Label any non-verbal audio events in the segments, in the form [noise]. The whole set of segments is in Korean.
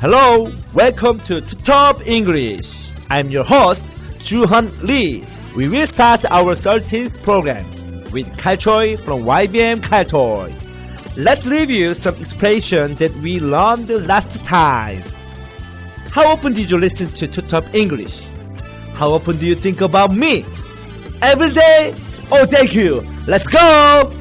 Hello, welcome to Top English. I'm your host, Juhan Lee. We will start our 13th program with Kalchoi from YBM Kalchoi. Let's review some expressions that we learned last time. How often did you listen to, to Top English? How often do you think about me? Every day? Oh, thank you. Let's go!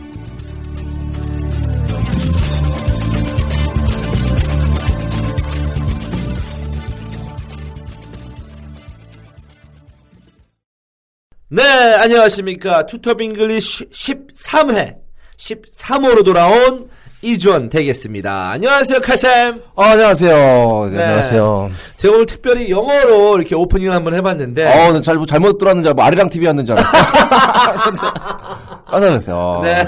네, 안녕하십니까. 투톱 잉글리쉬 13회, 13호로 돌아온 이주원 되겠습니다. 안녕하세요, 칼쌤. 어, 안녕하세요. 네, 네. 안녕하세요. 제가 오늘 특별히 영어로 이렇게 오프닝을 한번 해봤는데. 어, 나 잘, 잘못 들었는지 알고 아리랑 TV 였는 줄 알았어. 깜짝 놀랐어요. 네,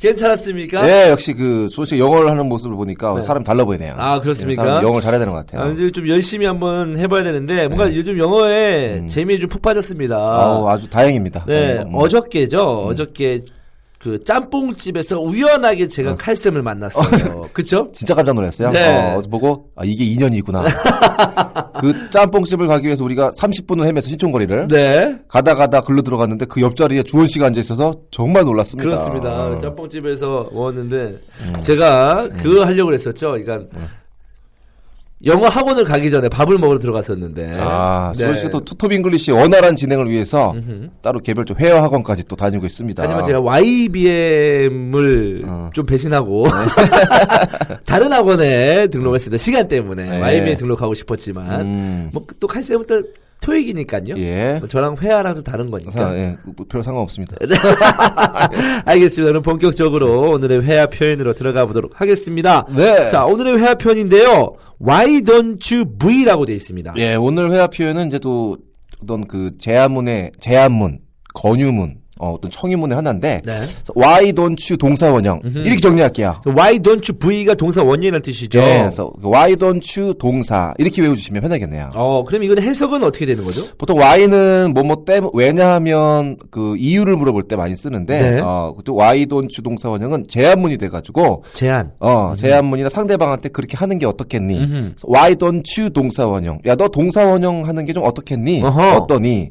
괜찮았습니까? 네, 역시 그, 조씨 영어를 하는 모습을 보니까 사람 달라 보이네요. 아, 그렇습니까? 네, 사람 영어를 잘해야 되는 것 같아요. 아, 이제 좀 열심히 한번 해봐야 되는데, 뭔가 요즘 영어에 재미에 좀 푹 빠졌습니다. 음. 아우, 아주 다행입니다. 네, 음. 어저께죠. 어저께 그 짬뽕집에서 우연하게 제가 칼쌤을 만났어요. [laughs] 그쵸? 진짜 깜짝 놀랐어요. 네. 어, 보고, 아, 이게 인연이구나. [laughs] 그 짬뽕집을 가기 위해서 우리가 30분을 헤매서 신촌거리를. 네. 가다 가다 글로 들어갔는데 그 옆자리에 주원 씨가 앉아 있어서 정말 놀랐습니다. 그렇습니다. 어. 짬뽕집에서 먹었는데 제가 그거 하려고 했었죠. 그러니까 영어 학원을 가기 전에 밥을 먹으러 들어갔었는데. 아, 네. 주원 씨가 또 투톱 잉글리시 원활한 진행을 위해서 따로 개별적 회화 학원까지 또 다니고 있습니다. 하지만 제가 YBM을 어. 좀 배신하고 [laughs] 다른 학원에 등록했습니다. 시간 때문에 네. YBM 등록하고 싶었지만 음. 뭐또 칼쌤부터 토익이니까요. 예. 뭐 저랑 회화랑 좀 다른 거니까. 아, 예, 뭐별 상관없습니다. [laughs] 알겠습니다. 그럼 본격적으로 오늘의 회화 표현으로 들어가 보도록 하겠습니다. 네. 자, 오늘의 회화 표현인데요. Why don't you V라고 되어 있습니다. 예, 오늘 회화 표현은 이제 또 어떤 그 제안문의 제안문, 건유문, 어, 어떤 청유문의 하나인데 네. Why don't you 동사 원형 이렇게 정리할게요. Why don't you V가 동사 원형이라는 뜻이죠. 예, 그래서 Why don't you 동사 이렇게 외워주시면 편하겠네요. 어, 그럼 이건 해석은 어떻게 되는 거죠? 보통 Y는 뭐뭐 때문 왜냐하면 그 이유를 물어볼 때 많이 쓰는데 네. 어, 또 Why don't you 동사 원형은 제안문이 돼가지고 제안. 어, 제안문이나 상대방한테 그렇게 하는 게 어떻겠니? 음흠. Why don't you 동사 원형. 야, 너 동사 원형 하는 게 좀 어떻겠니? 어허. 어떠니?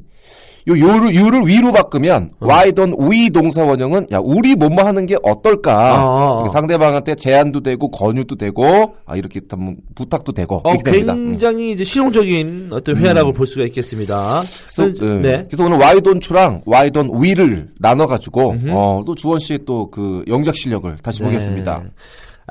요, 요를, 유를 위로 바꾸면, 어. Why don't we 동사 원형은, 야, 우리 뭐뭐 하는 게 어떨까? 어, 어, 상대방한테 제안도 되고, 권유도 되고, 아, 이렇게 한번 부탁도 되고, 어, 이렇게 됩니다. 음. 굉장히 이제 실용적인 어떤 회화라고 볼 수가 있겠습니다. 그래서, 예. 네. 그래서 오늘 why don't you랑 why don't we를 나눠 가지고, 어, 또 주원 씨의 또 그 영작 실력을 다시 보겠습니다.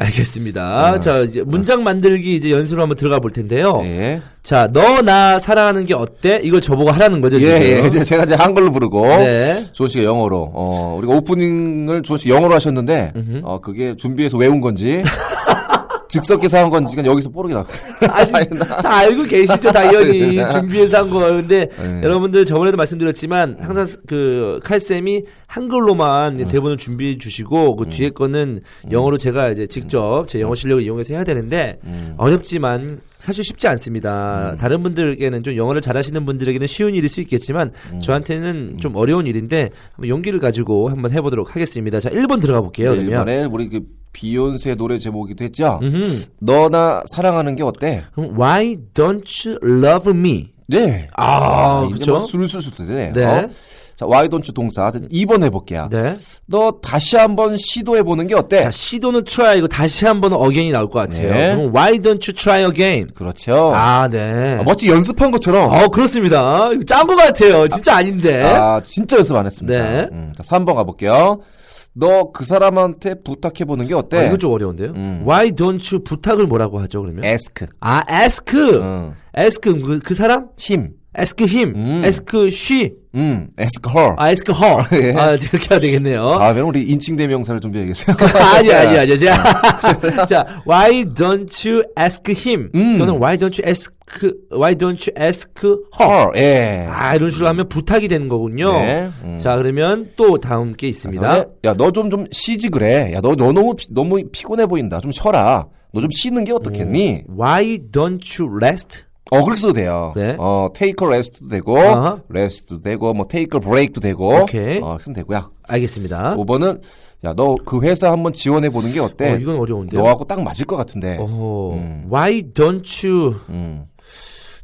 네. 알겠습니다. 자, 이제 문장 만들기 이제 연습을 한번 들어가 볼 텐데요. 예. 자, 너 나 사랑하는 게 어때? 이걸 저보고 하라는 거죠, 예, 지금. 예. 이제 제가 이제 한글로 부르고, 네. 주원 씨가 영어로, 어, 우리가 오프닝을 주원 씨 영어로 하셨는데, 어, 그게 준비해서 외운 건지, [laughs] 즉석에서 한 건지, 그냥 여기서 뽀르게 [laughs] 나. 아니, 다 알고 계시죠, 당연히. [laughs] 네. 준비해서 한 거. 근데 네. 여러분들 저번에도 말씀드렸지만 항상 그 칼쌤이 한글로만 이제 대본을 준비해 주시고 그 뒤에 거는 영어로 제가 이제 직접 제 영어 실력을 이용해서 해야 되는데 어렵지만 사실 쉽지 않습니다. 다른 분들에게는 좀 영어를 잘하시는 분들에게는 쉬운 일일 수 있겠지만 저한테는 좀 어려운 일인데 한번 용기를 가지고 한번 해보도록 하겠습니다. 자, 1번 들어가 볼게요. 네, 그러면. 이번에 우리 그 비욘세 노래 제목이기도 했죠. 음흠. 너나 사랑하는 게 어때? 그럼 Why don't you love me? 네. 아, 이제 그쵸? 뭐 술술술 되네. 네. 어? 자, why don't you 동사 2번 해볼게요. 네. 너 다시 한번 시도해 보는 게 어때? 자, 시도는 try, 이거 다시 한번 again이 나올 것 같아요. 네. 그럼 why don't you try again? 그렇죠. 아, 네. 아, 마치 연습한 것처럼. 어, 그렇습니다. 이거 짠것 같아요. 진짜 아 닌데. 아, 진짜 연습 안 했습니다. 네. 음, 자, 3번 가볼게요. 너 그 사람한테 부탁해 보는 게 어때? 아, 이거 좀 어려운데요. 음. Why don't you 부탁을 뭐라고 하죠, 그러면? ask. 아, ask. 음. ask 그, 그 사람? 힘. Ask him. 음. ask she. 음, ask her. 아, ask [laughs] her. 예. 아, 이렇게 해야 되겠네요. 다음에는 우리 인칭 대명사를 준비해야겠어요. 아니, 아니, 아니. 자, [laughs] 자, why don't you ask him? 음. 또는 why don't you ask, why don't you ask her? her. 예. 아, 이런 식으로 하면 부탁이 되는 거군요. 네. 음. 자, 그러면 또 다음 게 있습니다. 야, 너 좀좀 쉬지 그래. 야, 너, 너 너무 피- 너무 피곤해 보인다. 좀 쉬어라. 너 좀 쉬는 게 어떻겠니? Why don't you rest? 어, 써도 돼요. 네. 어, take a rest도 되고, 아하. rest도 되고, 뭐 take a break도 되고, 오케이. 어, 쓰면 되고요. 알겠습니다. 5번은 야, 너 그 회사 한번 지원해 보는 게 어때? 어, 이건 어려운데요. 너하고 딱 맞을 것 같은데. 어, 음. Why don't you 음.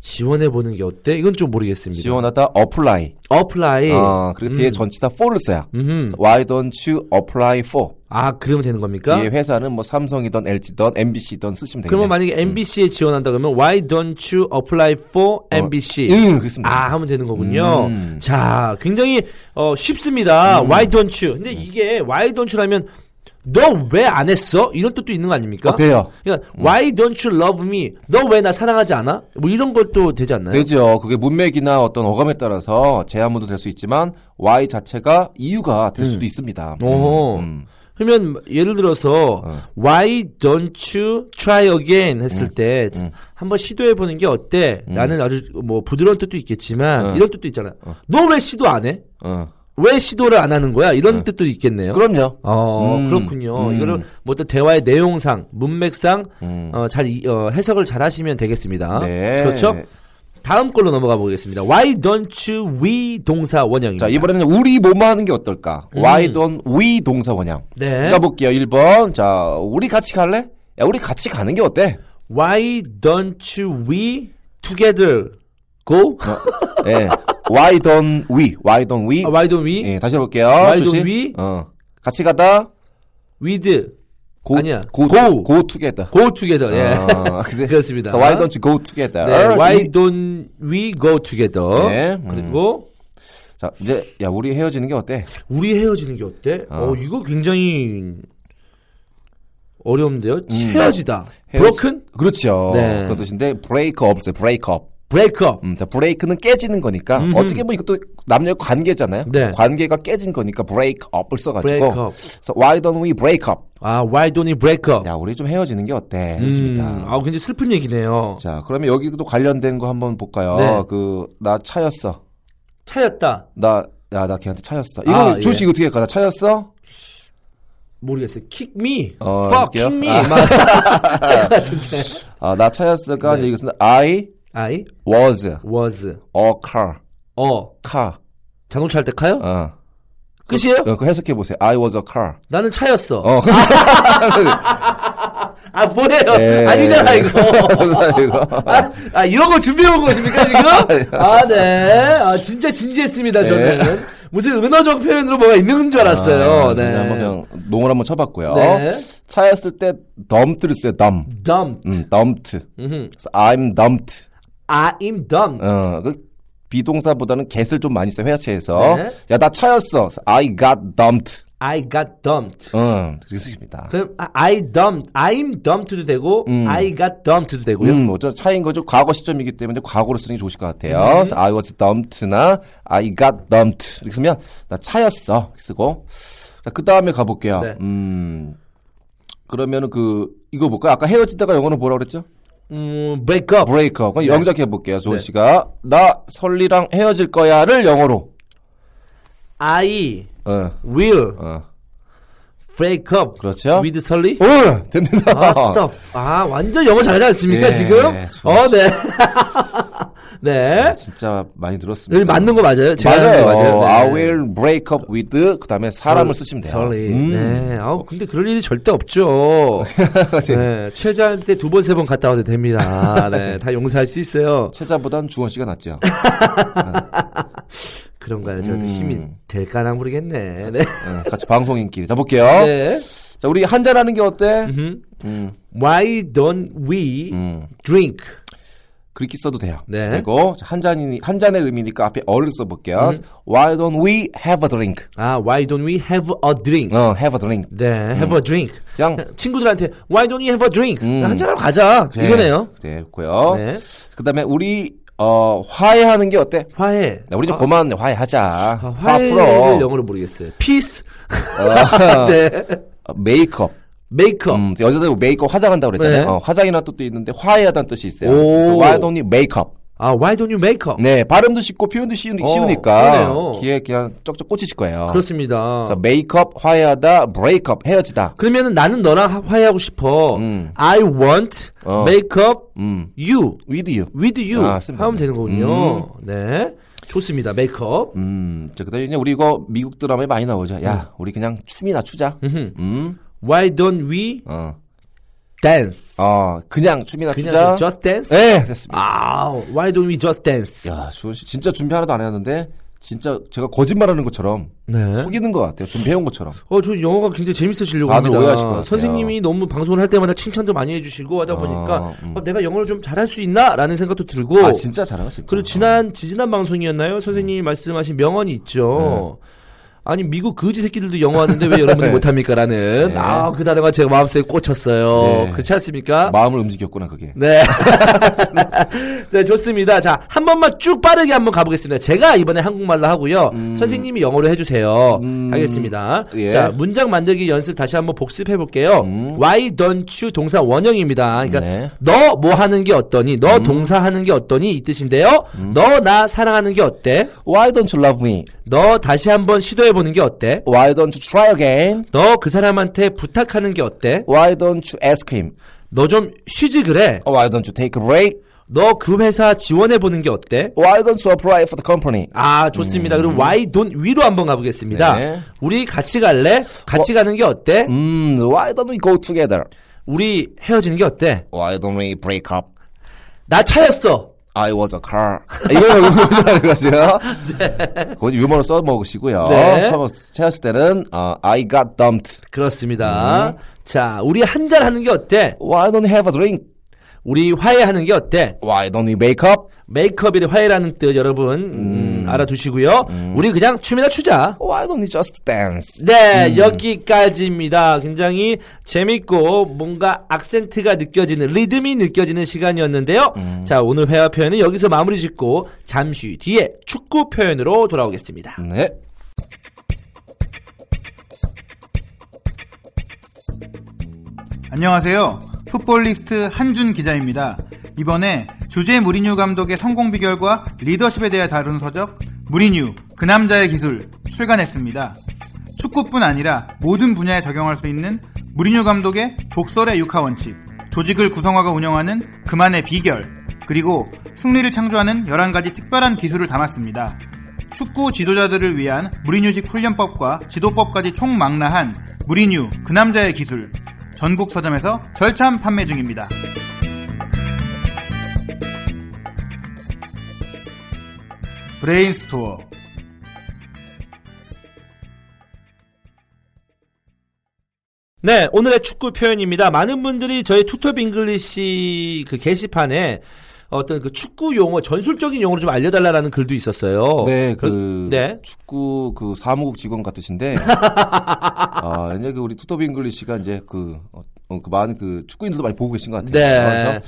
지원해 보는 게 어때? 이건 좀 모르겠습니다. 지원하다 apply. apply. 어, 그리고 뒤에 음. 전치사 for를 써야. Why don't you apply for? 아, 그러면 되는 겁니까? 뒤에 회사는 뭐 삼성이든 LG든 MBC든 쓰시면 되겠네요. 그러면 만약에 MBC에 지원한다 그러면 Why don't you apply for MBC? 음, 그렇습니다. 아, 하면 되는 거군요. 음. 자, 굉장히 어, 쉽습니다. Why don't you? 근데 이게 Why don't you라면 너 왜 안 했어? 이런 뜻도 있는 거 아닙니까? 어, 돼요. 그러니까 Why don't you love me? 너 왜 나 사랑하지 않아? 뭐 이런 것도 되지 않나요? 되죠. 그게 문맥이나 어떤 어감에 따라서 제한문도 될 수 있지만 Y 자체가 이유가 될 수도 있습니다. 음. 오. 음. 그러면 예를 들어서 어. Why don't you try again 했을 때 음. 한번 시도해 보는 게 어때? 라는 아주 뭐 부드러운 뜻도 있겠지만 어. 이런 뜻도 있잖아 요. 너 왜 시도 안 해? 어. 왜 시도를 안 하는 거야? 이런 뜻도 있겠네요. 그럼요. 어, 음. 그렇군요. 음. 이거는 뭐 어떤 대화의 내용상, 문맥상 음. 어, 잘 이- 어, 해석을 잘 하시면 되겠습니다. 네. 그렇죠? 다음 걸로 넘어가 보겠습니다. Why don't you we 동사 원형입니다. 자, 이번에는 우리 뭐뭐 하는 게 어떨까? Why don't we 동사 원형. 음. 네. 가볼게요. 1번. 자, 우리 같이 갈래? 야, 우리 같이 가는 게 어때? Why don't you we together go? 예. [laughs] Why don't we? Why don't we? 아, why don't we 예, 다시 해볼게요. Why 조시. don't we? 어. 같이 가다. with go, 아니야. go, go. go together. go together? 예. 어, 그렇습니다. So why don't you go together? 네, why 이- don't we go together? 네, 음. 그리고 자, 이제 야, 우리 헤어지는 게 어때? 우리 헤어지는 게 어때? 어, 어. 이거 굉장히 어려운데요. 헤어지다. 헤어지- broken? 그렇죠. 네. 그런 뜻인데 break up. 음, 자, 브레이크는 깨지는 거니까 음흠. 어떻게 보면 이것도 남녀 관계잖아요. 네. 관계가 깨진 거니까 up을 써가지고. up. So why don't we break up? 아, why don't we break up? 야, 우리 좀 헤어지는 게 어때? 그렇습니다. 음, 아, 굉장히 슬픈 얘기네요. 자, 그러면 여기도 관련된 거 한번 볼까요? 네. 그 나 차였어. 차였다. 나 야, 나 걔한테 차였어. 이거 아, 조씨 예. 어떻게 할까? 나 차였어? 모르겠어요. kick me. 어, fuck 할게요. kick me. 아. [laughs] 막 같은데. [laughs] 아, 나 차였어가 네. 이것은 I I was a was car. 어 car. 자동차 할 때 카요? 어. 끝이에요? 어, 그 해석해 보세요. I was a car. 나는 차였어. 어. [laughs] 아 뭐래요? 네. 아니잖아 이거. [laughs] 이거. 아, 아, 이런 걸 준비해 온 것입니까 지금? [laughs] 아 네. 아 진짜 진지했습니다 저는. 네. 무슨 은어적 표현으로 뭐가 있는 줄 알았어요. 아, 네. 그냥 한번 그냥 농을 한번 쳐봤고요. 네. 차였을 때 dumped를 써요. dump. dumb. 음, dumped. 그래서 I'm dumped. I'm dumb. 어, 그 비동사보다는 get을 좀 많이 써요. 회화체에서. 네. 야, 나 차였어. I got dumped. I got dumped. 어, 그렇게 쓰십니다. 그럼 아, I dumped, I'm dumpe도 되고 음. I got dumped도 되고요. 음, 뭐죠? 차인 거죠. 과거 시점이기 때문에 과거로 쓰는 게 좋으실 것 같아요. 음. 그래서 I was dumped나 I got dumped. 이렇게 쓰면 나 차였어. 쓰고. 자, 그 다음에 가볼게요. 네. 음, 그러면은 그, 이거 볼까요? 아까 헤어지다가 영어는 뭐라 그랬죠? 음, break up. 브레이크. 그럼 네. 영작 해 볼게요. 조은 네. 씨가. 나 설리랑 헤어질 거야를 영어로. I 어, will 어. break up 그렇죠. with Sully. 오! 됩니다. 아, 또, 아, 완전 영어 잘하지 않습니까, 예, 지금? 좋아. 어, 네. 네. 진짜 많이 들었습니다. 맞는 거 맞아요? 제가 맞아요. 거 맞아요. 네. I will break up with 그 다음에 사람을 쓰시면 돼요. 음. 네. 아우, 근데 그럴 일이 절대 없죠. [laughs] 네. 최저한테 두 번, 세 번 갔다 와도 됩니다. 네. 다 용서할 수 있어요. 최자보단 주원 씨가 낫죠. [laughs] 그런가요? 저도 음. 힘이 될까나 모르겠네. 네. 어, 같이 방송 인기. 자 볼게요. 네. 자 우리 한잔 하는 게 어때? 음, Why don't we 음. drink? 그렇게 써도 돼요. 네. 그리고 한 잔이 한 잔의 의미니까 앞에 어를 써볼게요. 음. Why don't we have a drink? 아, why don't we have a drink? 어, have a drink. 네, have a drink. 그냥 [laughs] 친구들한테 why don't you have a drink? 음. 한 잔하러 가자. 네, 이거네요. 네, 좋고요. 네. 그다음에 우리 어 화해하는 게 어때? 화해. 네, 우리 좀 아, 그만 화해하자. 아, 화 화해를 풀어. 영어로 모르겠어요. peace. 어, [laughs] 네. 어, 메이크업. 메이크업. 음, 여자들 메이크업 화장한다고 그랬잖아요. 네. 어, 화장이라는 뜻도 있는데 화해하다는 뜻이 있어요. 오. 그래서 why don't you make up? 아, why don't you make up? 네, 발음도 쉽고 표현도 쉬우, 어, 쉬우니까 그러네요. 귀에 그냥 쩍쩍 꽂히실 거예요. 그렇습니다. 그래서 메이크업, 화해하다, 브레이크업, 헤어지다. 그러면은 나는 너랑 화- 화해하고 싶어. 음. I want 어. make up 음, you with you. with you 아, 하면. 되는 거군요. 네. 좋습니다. 메이크업. 음, 자, 그다음에 이제 우리 이거 미국 드라마에 많이 나오죠. 야, 우리 그냥 춤이나 추자. 음, Why don't we 어, dance? 어, 그냥 춤이나 그냥 추자. just dance? 네, 됐습니다. 아, why don't we just dance? 야, 주원 씨 진짜 준비 하나도 안 해놨는데 진짜 제가 거짓말하는 것처럼 네. 속이는 것 같아요. 준비해온 것처럼. 어, 저 영어가 굉장히 재밌으시려고 다들 합니다. 오해하실 것 같아요. 선생님이 너무 방송을 할 때마다 칭찬도 많이 해주시고 하다 아, 보니까 음. 어, 내가 영어를 좀 잘할 수 있나라는 생각도 들고 아, 진짜 잘하고 진짜. 그리고 지난 지지난 방송이었나요? 선생님이 말씀하신 명언이 있죠. 네. 아니 미국 거지 새끼들도 영어 하는데 왜 여러분이 [laughs] 못합니까라는 네. 아그 단어가 제 마음속에 꽂혔어요. 네. 그렇지 않습니까? 마음을 움직였구나 그게. 네. [laughs] 네, 좋습니다. 자, 한 번만 쭉 빠르게 한번 가보겠습니다. 제가 이번에 한국말로 하고요. 선생님이 영어로 해주세요. 음. 하겠습니다. 예. 자, 문장 만들기 연습 다시 한번 복습해 볼게요. 음. Why don't you 동사 원형입니다. 그러니까 네. 너뭐 하는 게 어떠니? 너 동사 하는 게 어떠니? 이 뜻인데요. 너 나 사랑하는 게 어때? Why don't you love me? 너 다시 한번 시도해 보는 게 어때? Why don't you try again? 너 그 사람한테 부탁하는 게 어때? Why don't you ask him? 너 좀 쉬지 그래. Why don't you take a break? 너 그 회사 지원해 보는 게 어때? Why don't you apply for the company? 아, 좋습니다. 그럼 why don't 위로 한번 가보겠습니다. 네. 우리 같이 갈래? 같이 가는 게 어때? 음, why don't we go together? 우리 헤어지는 게 어때? Why don't we break up? 나 차였어. I was a car. 이거 유머라는 거죠. 그거 유머로 써먹으시고요. 네. 처음 채웠을 때는 어, I got dumped. 그렇습니다. 음. 자, 우리 한 잔 하는 게 어때? Why don't have a drink? 우리 화해하는 게 어때? Why don't we make up? 메이크업이 화해라는 뜻 여러분 음, 알아두시고요. 우리 그냥 춤이나 추자. Why don't we just dance? 네, 여기까지입니다. 굉장히 재밌고 뭔가 악센트가 느껴지는 리듬이 느껴지는 시간이었는데요. 자, 오늘 회화 표현은 여기서 마무리 짓고 잠시 뒤에 축구 표현으로 돌아오겠습니다. 네. 안녕하세요. 풋볼리스트 한준 기자입니다. 이번에 주제 무리뉴 감독의 성공 비결과 리더십에 대해 다룬 서적 무리뉴 그 남자의 기술 출간했습니다. 축구뿐 아니라 모든 분야에 적용할 수 있는 무리뉴 감독의 독설의 육하 원칙, 조직을 구성화가 운영하는 그만의 비결, 그리고 승리를 창조하는 11가지 특별한 기술을 담았습니다. 축구 지도자들을 위한 무리뉴식 훈련법과 지도법까지 총망라한 무리뉴 그 남자의 기술 전국 서점에서 절찬 판매 중입니다. 브레인스토어 네, 오늘의 축구 표현입니다. 많은 분들이 저희 투톱 잉글리시 그 게시판에 어떤 그 축구 용어, 전술적인 용어를 좀 알려달라는 글도 있었어요. 네, 그 네. 축구 그 사무국 직원 같으신데 [laughs] 아, 이제 그 우리 투톱 잉글리시가 이제 그 어, 어, 그 많은 그 축구인들도 많이 보고 계신 것 같아요. 네.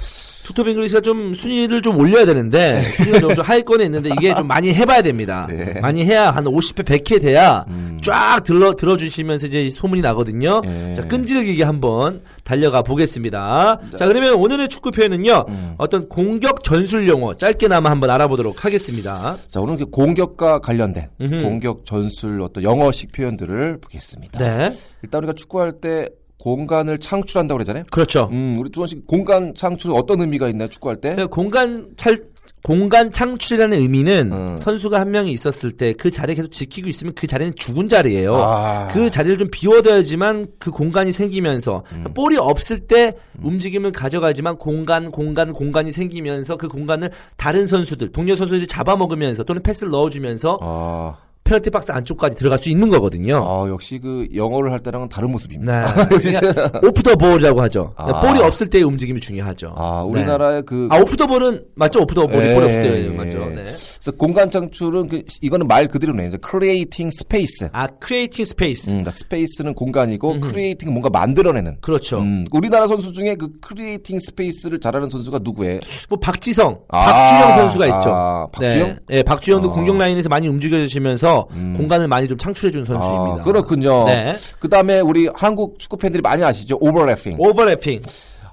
투톱 잉글리시가 좀 순위를 좀 올려야 되는데 순위가 좀할 거는 있는데 이게 좀 많이 해봐야 됩니다. 네. 많이 해야 한 50회, 100회 돼야 음. 쫙 들어 들어주시면서 이제 소문이 나거든요. 네. 자 끈질기게 한번 달려가 보겠습니다. 자 그러면 오늘의 축구 표현은요 음. 어떤 공격 전술 용어 짧게나마 한번 알아보도록 하겠습니다. 자, 오늘 그 공격과 관련된 음흠. 공격 전술 어떤 영어식 표현들을 보겠습니다. 네, 일단 우리가 축구할 때 공간을 창출한다고 그러잖아요. 그렇죠. 음, 우리 주원 씨 공간 창출 어떤 의미가 있나요? 축구할 때? 네, 공간 창 공간 창출이라는 의미는 음. 선수가 한 명이 있었을 때 그 자리에 계속 지키고 있으면 그 자리는 죽은 자리예요. 아. 그 자리를 좀 비워둬야지만 그 공간이 생기면서 음. 볼이 없을 때 움직임을 가져가지만 공간, 공간, 공간이 생기면서 그 공간을 다른 선수들, 동료 선수들이 잡아먹으면서 또는 패스를 넣어주면서 아, 페널티 박스 안쪽까지 들어갈 수 있는 거거든요. 아, 역시 그 영어를 할 때랑은 다른 모습입니다. 네. [laughs] 그러니까 off the ball이라고 하죠. 아. 볼이 없을 때의 움직임이 중요하죠. 아, 네. 우리나라의 그 아, off the ball은 맞죠? off the ball이 예, 볼이 없을 때 예. 맞죠. 네. 그래서 공간 창출은 그 이거는 말 그대로네요. creating space. 아, creating space. 음, 그러니까 space는 공간이고 creating은 뭔가 만들어내는. 그렇죠. 음, 우리나라 선수 중에 그 creating space를 잘하는 선수가 누구예요? 뭐 박지성, 아, 박주영 선수가 있죠. 아, 박주영? 네, 네, 박주영도 아. 공격 라인에서 많이 움직여주시면서 음. 공간을 많이 좀 창출해 준 선수입니다. 아, 그렇군요. 네. 그 다음에 우리 한국 축구 팬들이 많이 아시죠? 오버래핑. 오버래핑.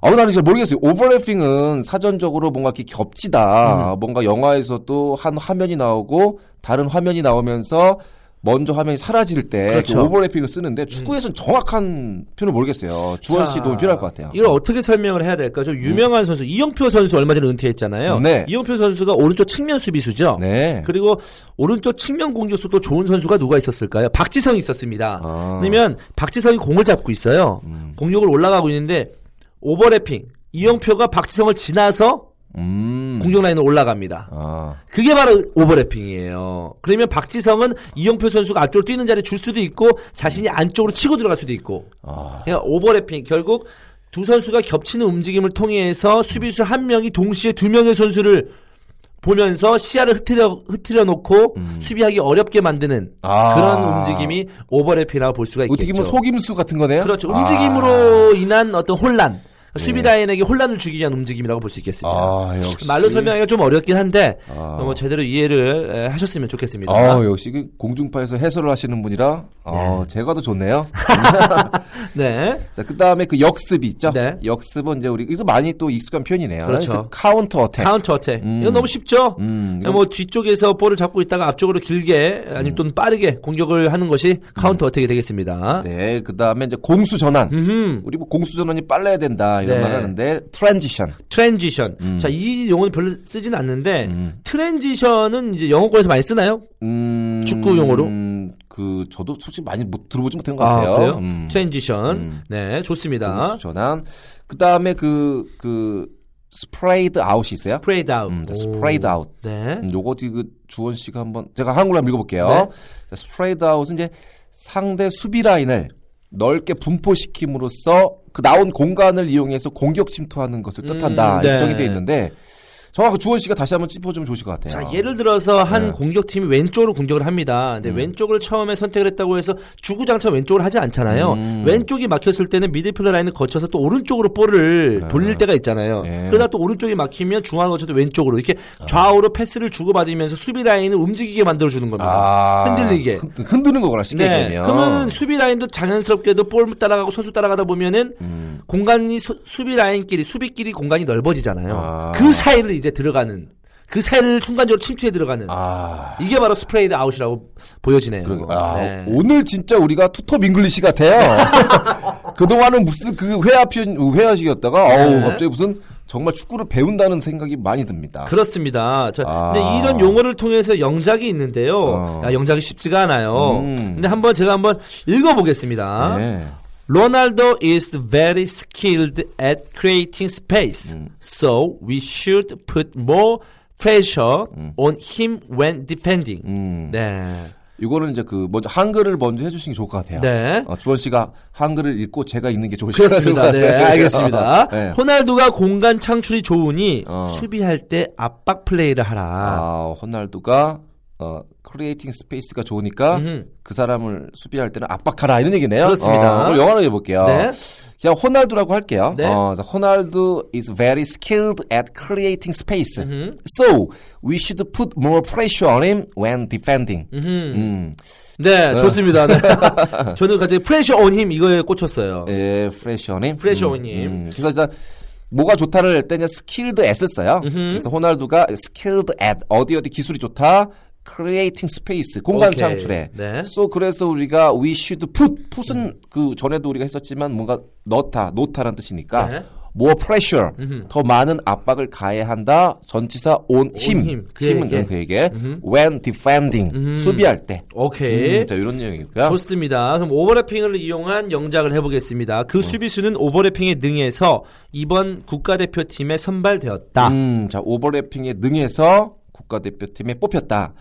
아, 나는 잘 모르겠어요. 오버래핑은 사전적으로 뭔가 이렇게 겹치다. 뭔가 영화에서도 한 화면이 나오고 다른 화면이 나오면서 먼저 화면이 사라질 때 그렇죠. 그 오버래핑을 쓰는데 축구에서는 정확한 표현을 모르겠어요. 주원 씨 자, 도움 필요할 것 같아요. 이걸 어떻게 설명을 해야 될까? 좀 유명한 선수 이영표 선수 얼마 전에 은퇴했잖아요. 네. 이영표 선수가 오른쪽 측면 수비수죠. 네. 그리고 오른쪽 측면 공격수 또 좋은 선수가 누가 있었을까요? 박지성이 있었습니다. 아. 왜냐면 박지성이 공을 잡고 있어요. 음. 공격을 올라가고 있는데 오버래핑 이영표가 박지성을 지나서 음. 공격 라인으로 올라갑니다. 아. 그게 바로 오버래핑이에요. 그러면 박지성은 이영표 선수가 앞쪽으로 뛰는 자리에 줄 수도 있고 자신이 안쪽으로 치고 들어갈 수도 있고. 아. 그러니까 오버래핑 결국 두 선수가 겹치는 움직임을 통해서 수비수 한 명이 동시에 두 명의 선수를 보면서 시야를 흩트려 흩트려 놓고 수비하기 어렵게 만드는 음. 아. 그런 움직임이 오버래핑이라고 볼 수가 있겠죠. 어떻게 보면 속임수 같은 거네요? 그렇죠. 아. 움직임으로 인한 어떤 혼란. 수비 네. 라인에게 혼란을 주기 위한 움직임이라고 볼 수 있겠습니다. 아, 역시. 말로 설명하기가 좀 어렵긴 한데 아. 뭐 제대로 이해를 에, 하셨으면 좋겠습니다. 아, 역시 그 공중파에서 해설을 하시는 분이라 아, 제가 더 좋네요. [laughs] 네. 자, 그 다음에 그 역습이 있죠? 네. 역습은 이제 우리, 이거 많이 또 익숙한 표현이네요. 그렇죠. counter attack. counter attack. 음. 이거 너무 쉽죠? 음, 그냥 뭐 뒤쪽에서 볼을 잡고 있다가 앞쪽으로 길게 아니면 또는 빠르게 공격을 하는 것이 counter attack이 되겠습니다. 네, 그 다음에 이제 공수 전환. 음흠. 우리 뭐 공수 전환이 빨라야 된다 이런 네. 말 하는데 transition. transition. 음. 자, 이 용어는 별로 쓰진 않는데 음. transition은 이제 영어권에서 많이 쓰나요? 음, 축구 용어로? 음, 그 저도 솔직히 많이 못 들어보지 못한 것 아, 같아요. 그래요? 음. transition. 음. 네, 좋습니다. 전환. 그 다음에 그, 그, spread out이 있어요? spread out. 음, 오. spread out. 네. 음, 요거 그 주원 씨가 한번 제가 한글로 한번 읽어볼게요. 네. 자, spread out은 이제 상대 수비 라인을 넓게 분포시킴으로써 그 나온 공간을 이용해서 공격 침투하는 것을 뜻한다. 음, 네. 정의되어 있는데 정확히 주원 씨가 다시 한번 짚어주면 좋으실 것 같아요. 자, 예를 들어서 한 네. 공격팀이 왼쪽으로 공격을 합니다. 근데 음. 왼쪽을 처음에 선택을 했다고 해서 주구장창 왼쪽을 하지 않잖아요. 음. 왼쪽이 막혔을 때는 미드필더 라인을 거쳐서 또 오른쪽으로 볼을 네. 돌릴 때가 있잖아요. 네. 그러다 또 오른쪽이 막히면 중앙을 거쳐서 왼쪽으로 이렇게 좌우로 패스를 주고받으면서 수비 라인을 움직이게 만들어주는 겁니다. 아, 흔들리게. 흔- 흔드는 거구나 쉽게 네. 얘기하면. 그러면 수비 라인도 자연스럽게도 볼 따라가고 선수 따라가다 보면은 음. 공간이 수, 수비 라인끼리 수비끼리 공간이 넓어지잖아요. 아. 그 사이를 이제 들어가는 그 사이를 순간적으로 침투해 들어가는 아. 이게 바로 spread out이라고 보여지네요. 그러게. 아, 네. 오늘 진짜 우리가 투톱 English 같아요. [laughs] 그동안은 무슨 그 회화 표현, 회화식이었다가, 어우, 네. 갑자기 무슨 정말 축구를 배운다는 생각이 많이 듭니다. 그렇습니다. 자, 아. 근데 이런 용어를 통해서 영작이 있는데요. 어. 야, 영작이 쉽지가 않아요. 음. 근데 한번 제가 한번 읽어보겠습니다. 네. Ronaldo is very skilled at creating space, 음. so we should put more pressure on him when defending. 음. 네. 이거는 이제 그 먼저 한글을 먼저 해주시는 게 좋을 것 같아요. 네. 어, 주원 씨가 한글을 읽고 제가 읽는 게 좋을 것. 같아요. 네, 알겠습니다. [laughs] 네. 호날두가 공간 창출이 좋으니 어. 수비할 때 압박 플레이를 하라. 아, 호날두가 어, creating space가 좋으니까 음흠. 그 사람을 수비할 때는 압박하라 이런 얘기네요. 그렇습니다. 어, 영어로 해볼게요. 네. 그냥 호날두라고 할게요. 네. 어, 자, 호날두 is very skilled at creating space. 음흠. So we should put more pressure on him when defending. 음흠. 음. 네, 좋습니다. 네. [laughs] [laughs] 저는 갑자기 pressure on him 이거에 꽂혔어요. 예, pressure on him. pressure 음. 음. 그래서 일단 뭐가 좋다를 할 때는 skilled at을 써요. 그래서 호날두가 skilled at 어디 어디 기술이 좋다. Creating space 공간 오케이. 창출에. 네. so 그래서 우리가 we should put put은 그 전에도 우리가 했었지만 뭔가 넣다, 놓다라는 뜻이니까 네. more pressure, 더 많은 압박을 가해야 한다. 전치사 on him, him, 힘은 그에게. 그에게 when defending, 수비할 때. 오케이. 음, 자 이런 내용이고요. 좋습니다. 그럼 오버래핑을 이용한 영작을 해보겠습니다. 그 수비수는 오버래핑에 능해서 이번 국가대표팀에 선발되었다. 음, 자 오버래핑에 능해서 국가대표팀에 뽑혔다.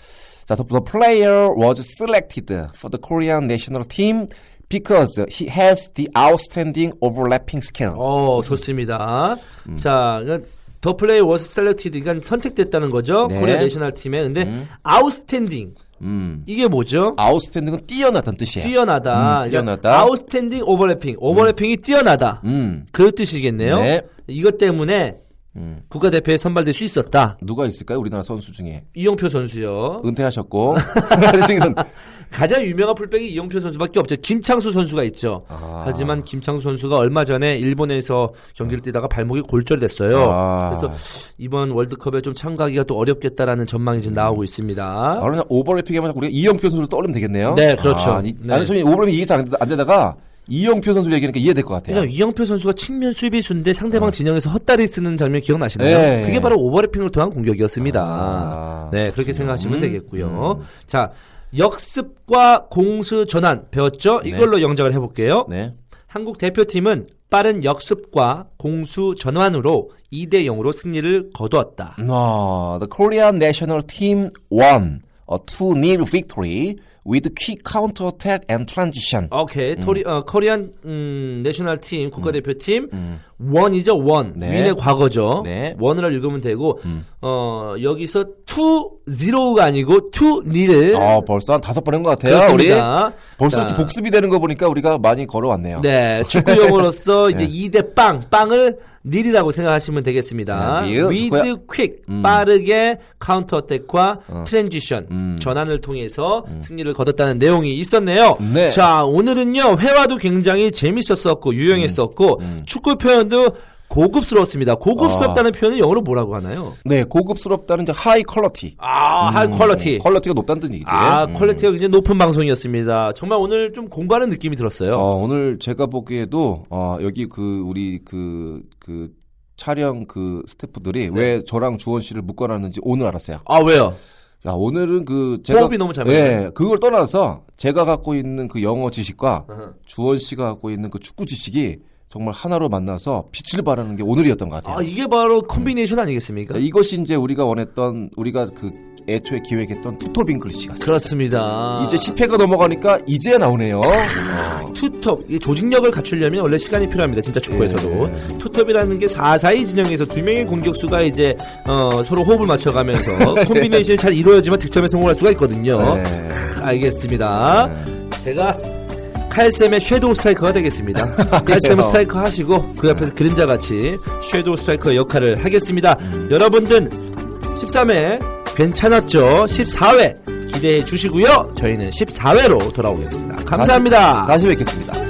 자, the, player was selected for the Korean national team because he has the outstanding overlapping skill. 어, 좋습니다. 자, 그러니까 the player was selected, 그러니까 선택됐다는 거죠. 네. Korean national team에. 근데 outstanding 음, 이게 뭐죠? outstanding은 뛰어나다는 뜻이에요. 뛰어나다. 음, 그러니까 뛰어나다. outstanding overlapping. 오버래핑이 뛰어나다. 음, 그 뜻이겠네요. 네. 이것 때문에 음. 국가대표에 선발될 수 있었다. 누가 있을까요? 우리나라 선수 중에 이용표 선수요. 은퇴하셨고 [laughs] 가장 유명한 풀백이 이용표 선수밖에 없죠. 김창수 선수가 있죠. 아. 하지만 김창수 선수가 얼마 전에 일본에서 경기를 뛰다가 발목이 골절됐어요. 아. 그래서 이번 월드컵에 좀 참가하기가 또 어렵겠다라는 전망이 지금 나오고 있습니다. 바로 오버래핑 하면 우리가 이영표 선수를 떠올리면 되겠네요. 네, 그렇죠. 아, 이- 네. 나는 처음에 오버래핑 이해가 안 되다가 이영표 선수 얘기하니까 이해될 것 같아요. 그냥 이영표 선수가 측면 수비수인데 상대방 진영에서 헛다리 쓰는 장면 기억나시나요? 네. 그게 바로 오버래핑을 통한 공격이었습니다. 아. 네, 그렇게 생각하시면 음. 되겠고요. 자, 역습과 공수 전환 배웠죠? 이걸로 영작을 해볼게요. 네. 한국 대표팀은 빠른 역습과 공수 전환으로 2대 0으로 승리를 거두었다. No, the Korean national team won a 2-0 victory with quick counter-attack and transition. 오케이. 토리, 어, 코리안 음, 내셔널 팀 국가대표팀 원이죠 원 네. 윈의 과거죠 네. 원으로 읽으면 되고 어 여기서 two zero가 아니고 two nil을 어, 벌써 한 다섯 번 한 것 같아요. 우리 그렇습니다. 벌써 자, 이렇게 복습이 되는 거 보니까 우리가 많이 걸어왔네요. 네 축구 용어로서 [laughs] 이제 네. 2대 빵 빵을 nil이라고 생각하시면 되겠습니다. with 그거야. quick 음. 빠르게 counter attack과 어. transition 음. 전환을 통해서 승리를 거뒀다는 내용이 있었네요. 네. 자 오늘은요 회화도 굉장히 재밌었었고 유용했었고 음. 축구 표현도 고급스러웠습니다. 고급스럽다는 표현은 영어로 뭐라고 하나요? 네, 고급스럽다는 이제 high quality. 아, high quality. quality가 높다는 뜻이지. 아, 음. quality가 굉장히 높은 방송이었습니다. 정말 오늘 좀 공부하는 느낌이 들었어요. 어, 오늘 제가 보기에도 어, 여기 그 우리 그그 촬영 그 스태프들이 네. 왜 저랑 주원 씨를 묶어놨는지 오늘 알았어요. 아, 왜요? 야, 오늘은 그 제가 호흡이 너무 잘. 예, 그걸 떠나서 제가 갖고 있는 그 영어 지식과 어허. 주원 씨가 갖고 있는 그 축구 지식이 정말 하나로 만나서 빛을 발하는 게 오늘이었던 것 같아요. 아, 이게 바로 콤비네이션 아니겠습니까? 자, 이것이 이제 우리가 원했던 우리가 그 애초에 기획했던 투톱 English가 그렇습니다. 이제 10회가 넘어가니까 이제야 나오네요. 투톱, 이 조직력을 갖추려면 원래 시간이 필요합니다. 진짜 축구에서도. 투톱이라는 게 4-4-2 진영에서 두 명의 공격수가 이제, 어, 서로 호흡을 맞춰가면서 [laughs] 콤비네이션이 잘 이루어지면 득점에 성공할 수가 있거든요. 네. 알겠습니다. 제가 칼쌤의 shadow 스트라이커가 되겠습니다. [laughs] 칼쌤은 스트라이커 하시고 그 옆에서 그림자 같이 shadow 스트라이커 역할을 하겠습니다. 여러분들 13회 괜찮았죠? 14회 기대해 주시고요. 저희는 14회로 돌아오겠습니다. 감사합니다. 다시 뵙겠습니다.